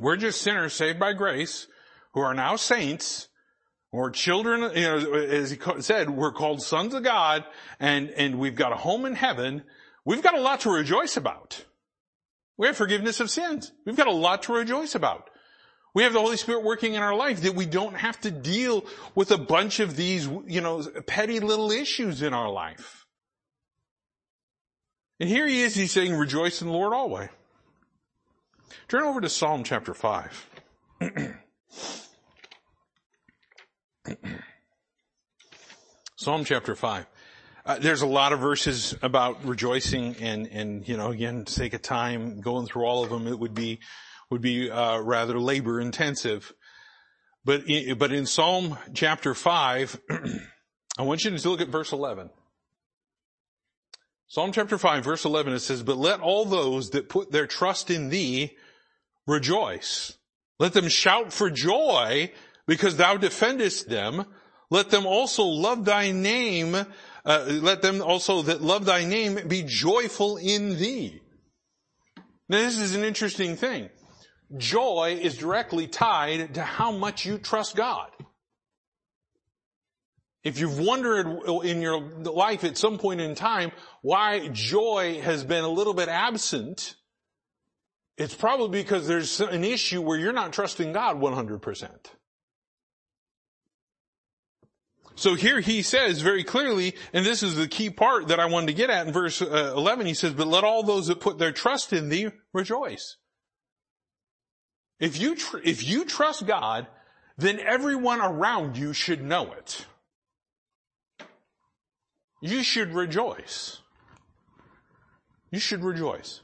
[SPEAKER 1] we're just sinners saved by grace who are now saints, or children, you know, as he said, we're called sons of God and, and we've got a home in heaven. We've got a lot to rejoice about. We have forgiveness of sins. We've got a lot to rejoice about. We have the Holy Spirit working in our life that we don't have to deal with a bunch of these, you know, petty little issues in our life. And here he is, he's saying, rejoice in the Lord always. Turn over to Psalm chapter 5. Psalm chapter 5. Uh, there's a lot of verses about rejoicing and, and, you know, again, sake of time, going through all of them, it would be, would be, uh, rather labor intensive. But, in, but in Psalm chapter 5, I want you to look at verse 11. Psalm chapter 5 verse 11 it says, But let all those that put their trust in thee rejoice. Let them shout for joy because thou defendest them. Let them also love thy name, uh, let them also that love thy name be joyful in thee. Now this is an interesting thing. Joy is directly tied to how much you trust God. If you've wondered in your life at some point in time why joy has been a little bit absent, it's probably because there's an issue where you're not trusting God 100%. So here he says very clearly, and this is the key part that I wanted to get at in verse uh, 11, he says, but let all those that put their trust in thee rejoice. If you, tr- if you trust God, then everyone around you should know it. You should rejoice. you should rejoice.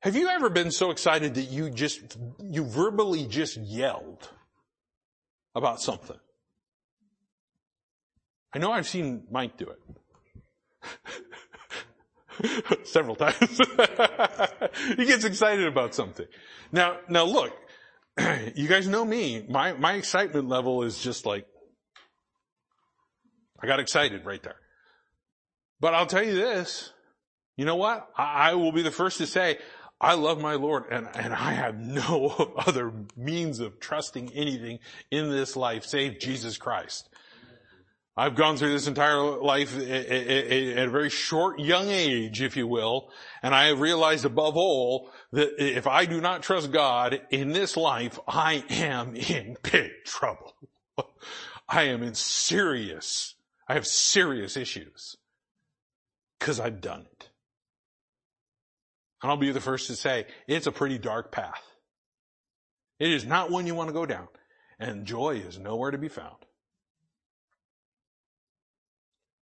[SPEAKER 1] Have you ever been so excited that you just, you verbally just yelled about something? I know I've seen Mike do it. Several times. he gets excited about something. Now, now look, you guys know me. My, my excitement level is just like, I got excited right there. But I'll tell you this, you know what? I, I will be the first to say, I love my Lord and, and I have no other means of trusting anything in this life save Jesus Christ. I've gone through this entire life at a very short, young age, if you will, and I have realized above all that if I do not trust God in this life, I am in big trouble. I am in serious, I have serious issues because I've done it. And I'll be the first to say it's a pretty dark path. It is not one you want to go down and joy is nowhere to be found.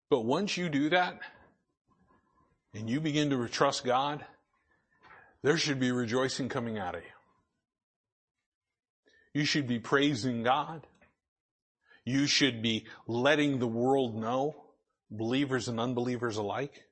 [SPEAKER 1] But once you do that and you begin to trust God, there should be rejoicing coming out of you. You should be praising God. You should be letting the world know, believers and unbelievers alike.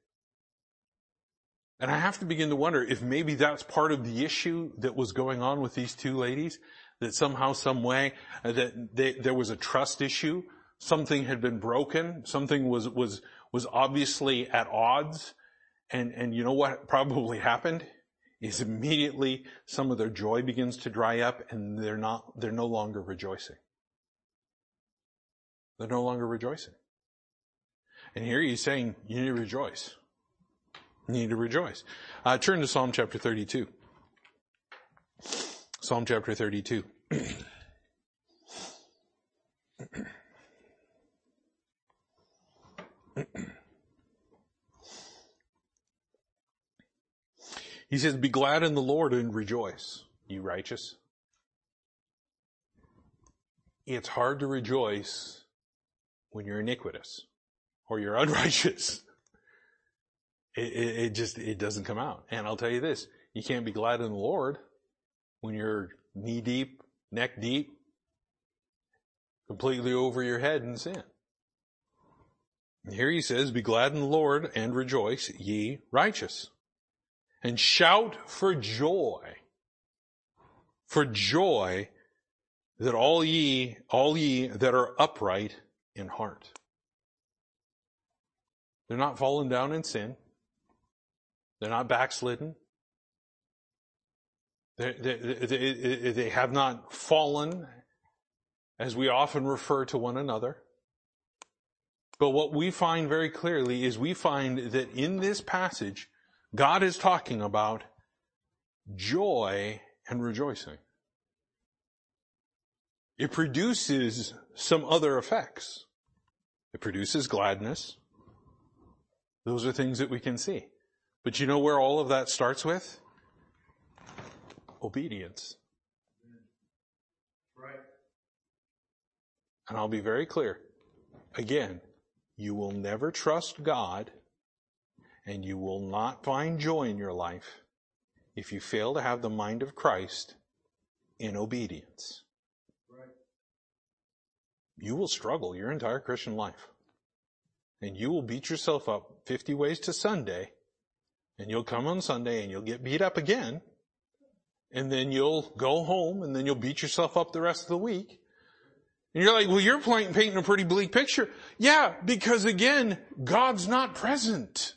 [SPEAKER 1] And I have to begin to wonder if maybe that's part of the issue that was going on with these two ladies, that somehow, some way, that they, there was a trust issue something had been broken, something was, was, was obviously at odds. And, and you know what probably happened? Is immediately some of their joy begins to dry up and they're not, they're no longer rejoicing. They're no longer rejoicing. And here he's saying, you need to rejoice. You need to rejoice. Uh, turn to Psalm chapter 32. Psalm chapter 32. he says, Be glad in the Lord and rejoice, you righteous. It's hard to rejoice when you're iniquitous or you're unrighteous. It, it, it, just, it doesn't come out. And I'll tell you this, you can't be glad in the Lord when you're knee deep, neck deep, completely over your head in sin. Here he says, be glad in the Lord and rejoice, ye righteous. And shout for joy, for joy that all ye, all ye that are upright in heart. They're not fallen down in sin. They're not backslidden. They, they, they, they, have not fallen as we often refer to one another. But what we find very clearly is we find that in this passage, God is talking about joy and rejoicing. It produces some other effects. It produces gladness. Those are things that we can see. But you know where all of that starts with? Obedience. Right. And I'll be very clear. Again, you will never trust God and you will not find joy in your life if you fail to have the mind of Christ in obedience. Right. You will struggle your entire Christian life. And you will beat yourself up 50 ways to Sunday, and you'll come on Sunday and you'll get beat up again, and then you'll go home and then you'll beat yourself up the rest of the week, and you're like, well, you're painting a pretty bleak picture. Yeah, because again, God's not present.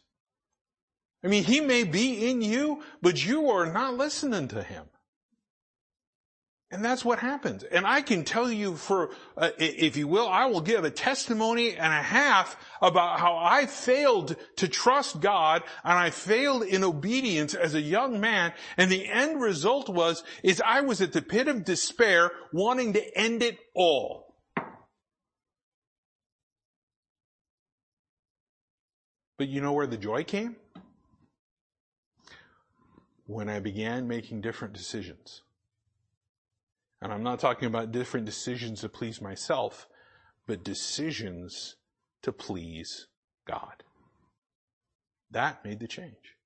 [SPEAKER 1] I mean, He may be in you, but you are not listening to Him. And that's what happens. And I can tell you for, uh, if you will, I will give a testimony and a half about how I failed to trust God and I failed in obedience as a young man. And the end result was, is I was at the pit of despair wanting to end it all. But you know where the joy came? When I began making different decisions. And I'm not talking about different decisions to please myself, but decisions to please God. That made the change.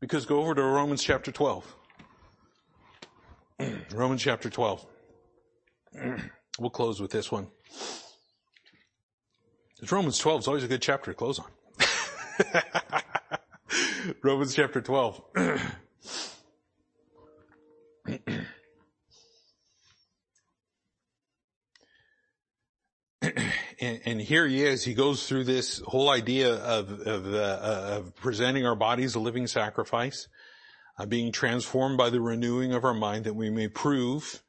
[SPEAKER 1] Because go over to Romans chapter 12. Romans chapter 12. we'll close with this one. It's Romans 12 is always a good chapter to close on. Romans chapter 12. and, and, here he is. He goes through this whole idea of of, uh, of presenting our bodies a living sacrifice, uh, being transformed by the renewing of our mind, that we may prove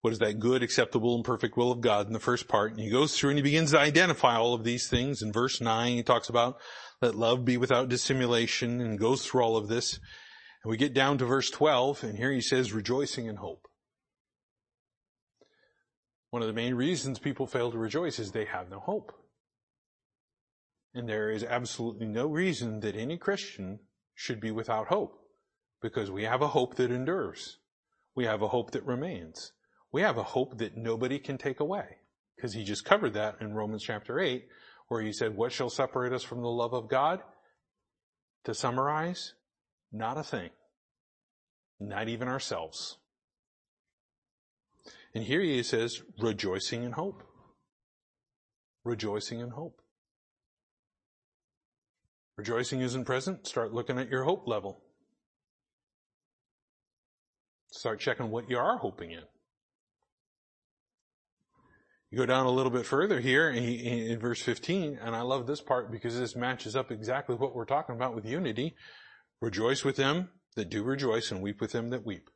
[SPEAKER 1] what is that good, acceptable, and perfect will of God in the first part. And he goes through and he begins to identify all of these things. In verse nine, he talks about let love be without dissimulation, and goes through all of this. And we get down to verse twelve, and here he says, rejoicing in hope. One of the main reasons people fail to rejoice is they have no hope. And there is absolutely no reason that any Christian should be without hope because we have a hope that endures. We have a hope that remains. We have a hope that nobody can take away because he just covered that in Romans chapter 8 where he said, what shall separate us from the love of God? To summarize, not a thing. Not even ourselves. And here he says, rejoicing in hope. Rejoicing in hope. Rejoicing isn't present. Start looking at your hope level. Start checking what you are hoping in. You go down a little bit further here in verse 15, and I love this part because this matches up exactly what we're talking about with unity. Rejoice with them that do rejoice and weep with them that weep.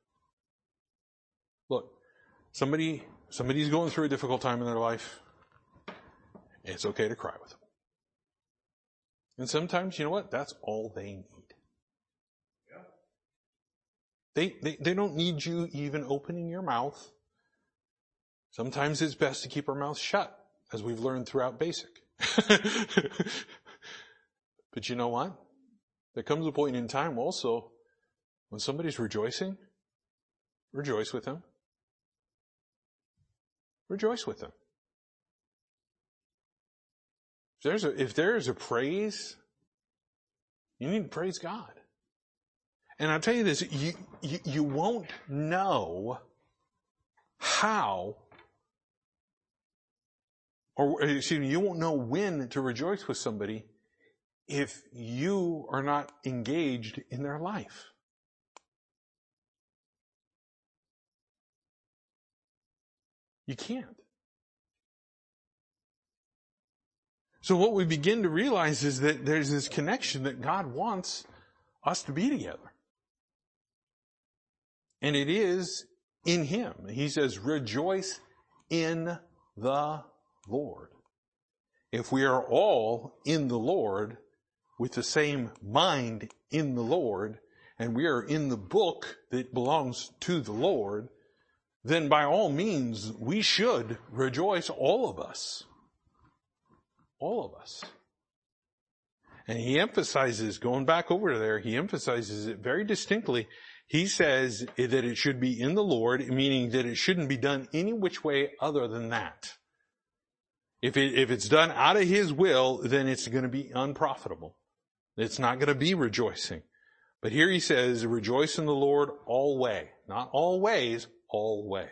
[SPEAKER 1] Look, Somebody, somebody's going through a difficult time in their life. It's okay to cry with them. And sometimes, you know what? That's all they need. They, they, they don't need you even opening your mouth. Sometimes it's best to keep our mouth shut, as we've learned throughout basic. but you know what? There comes a point in time also when somebody's rejoicing, rejoice with them. Rejoice with them. If there's a, if there is a praise, you need to praise God. And I'll tell you this, you, you, you won't know how or eh, excuse me, you won't know when to rejoice with somebody if you are not engaged in their life. You can't. So what we begin to realize is that there's this connection that God wants us to be together. And it is in Him. He says, rejoice in the Lord. If we are all in the Lord with the same mind in the Lord, and we are in the book that belongs to the Lord, then by all means, we should rejoice, all of us. All of us. And he emphasizes, going back over there, he emphasizes it very distinctly. He says that it should be in the Lord, meaning that it shouldn't be done any which way other than that. If it, if it's done out of his will, then it's going to be unprofitable. It's not going to be rejoicing. But here he says, rejoice in the Lord all way. Not always, all way.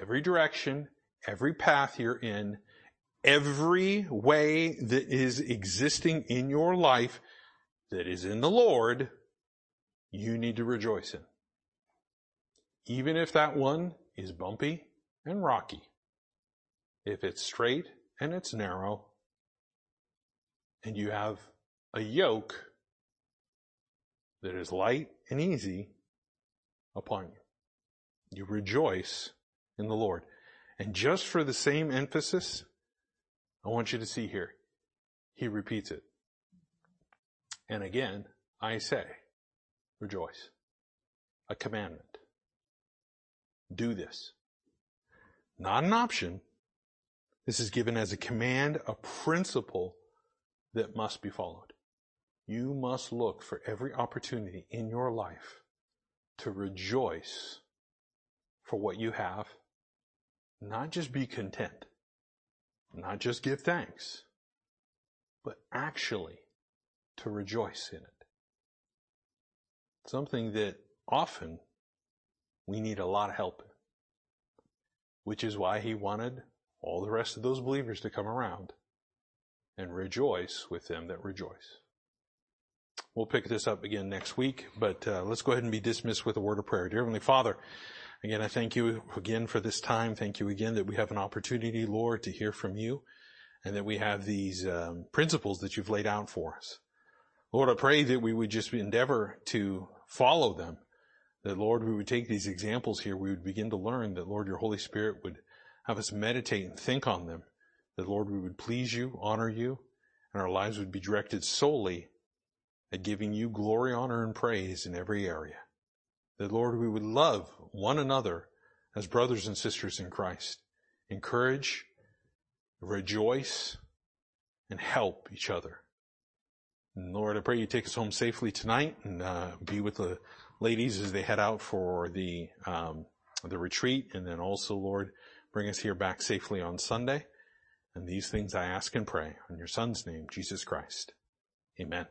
[SPEAKER 1] Every direction, every path you're in, every way that is existing in your life that is in the Lord, you need to rejoice in. Even if that one is bumpy and rocky. If it's straight and it's narrow, and you have a yoke that is light and easy upon you. You rejoice in the Lord. And just for the same emphasis, I want you to see here. He repeats it. And again, I say, rejoice. A commandment. Do this. Not an option. This is given as a command, a principle that must be followed. You must look for every opportunity in your life to rejoice for what you have. Not just be content. Not just give thanks. But actually to rejoice in it.
[SPEAKER 2] something that often we need a lot of help in, which is why he wanted all the rest of those believers to come around and rejoice with them that rejoice. We'll pick this up again next week, but uh, let's go ahead and be dismissed with a word of prayer. Dear Heavenly Father, again, I thank you again for this time. Thank you again that we have an opportunity, Lord, to hear from you and that we have these um, principles that you've laid out for us. Lord, I pray that we would just endeavor to follow them. That Lord, we would take these examples here. We would begin to learn that Lord, your Holy Spirit would have us meditate and think on them. That Lord, we would please you, honor you, and our lives would be directed solely at giving you glory, honor, and praise in every area. That Lord, we would love one another as brothers and sisters in Christ. Encourage, rejoice, and help each other. And Lord, I pray you take us home safely tonight and uh, be with the ladies as they head out for the um, the retreat, and then also, Lord, bring us here back safely on Sunday. And these things I ask and pray in your Son's name, Jesus Christ. Amen.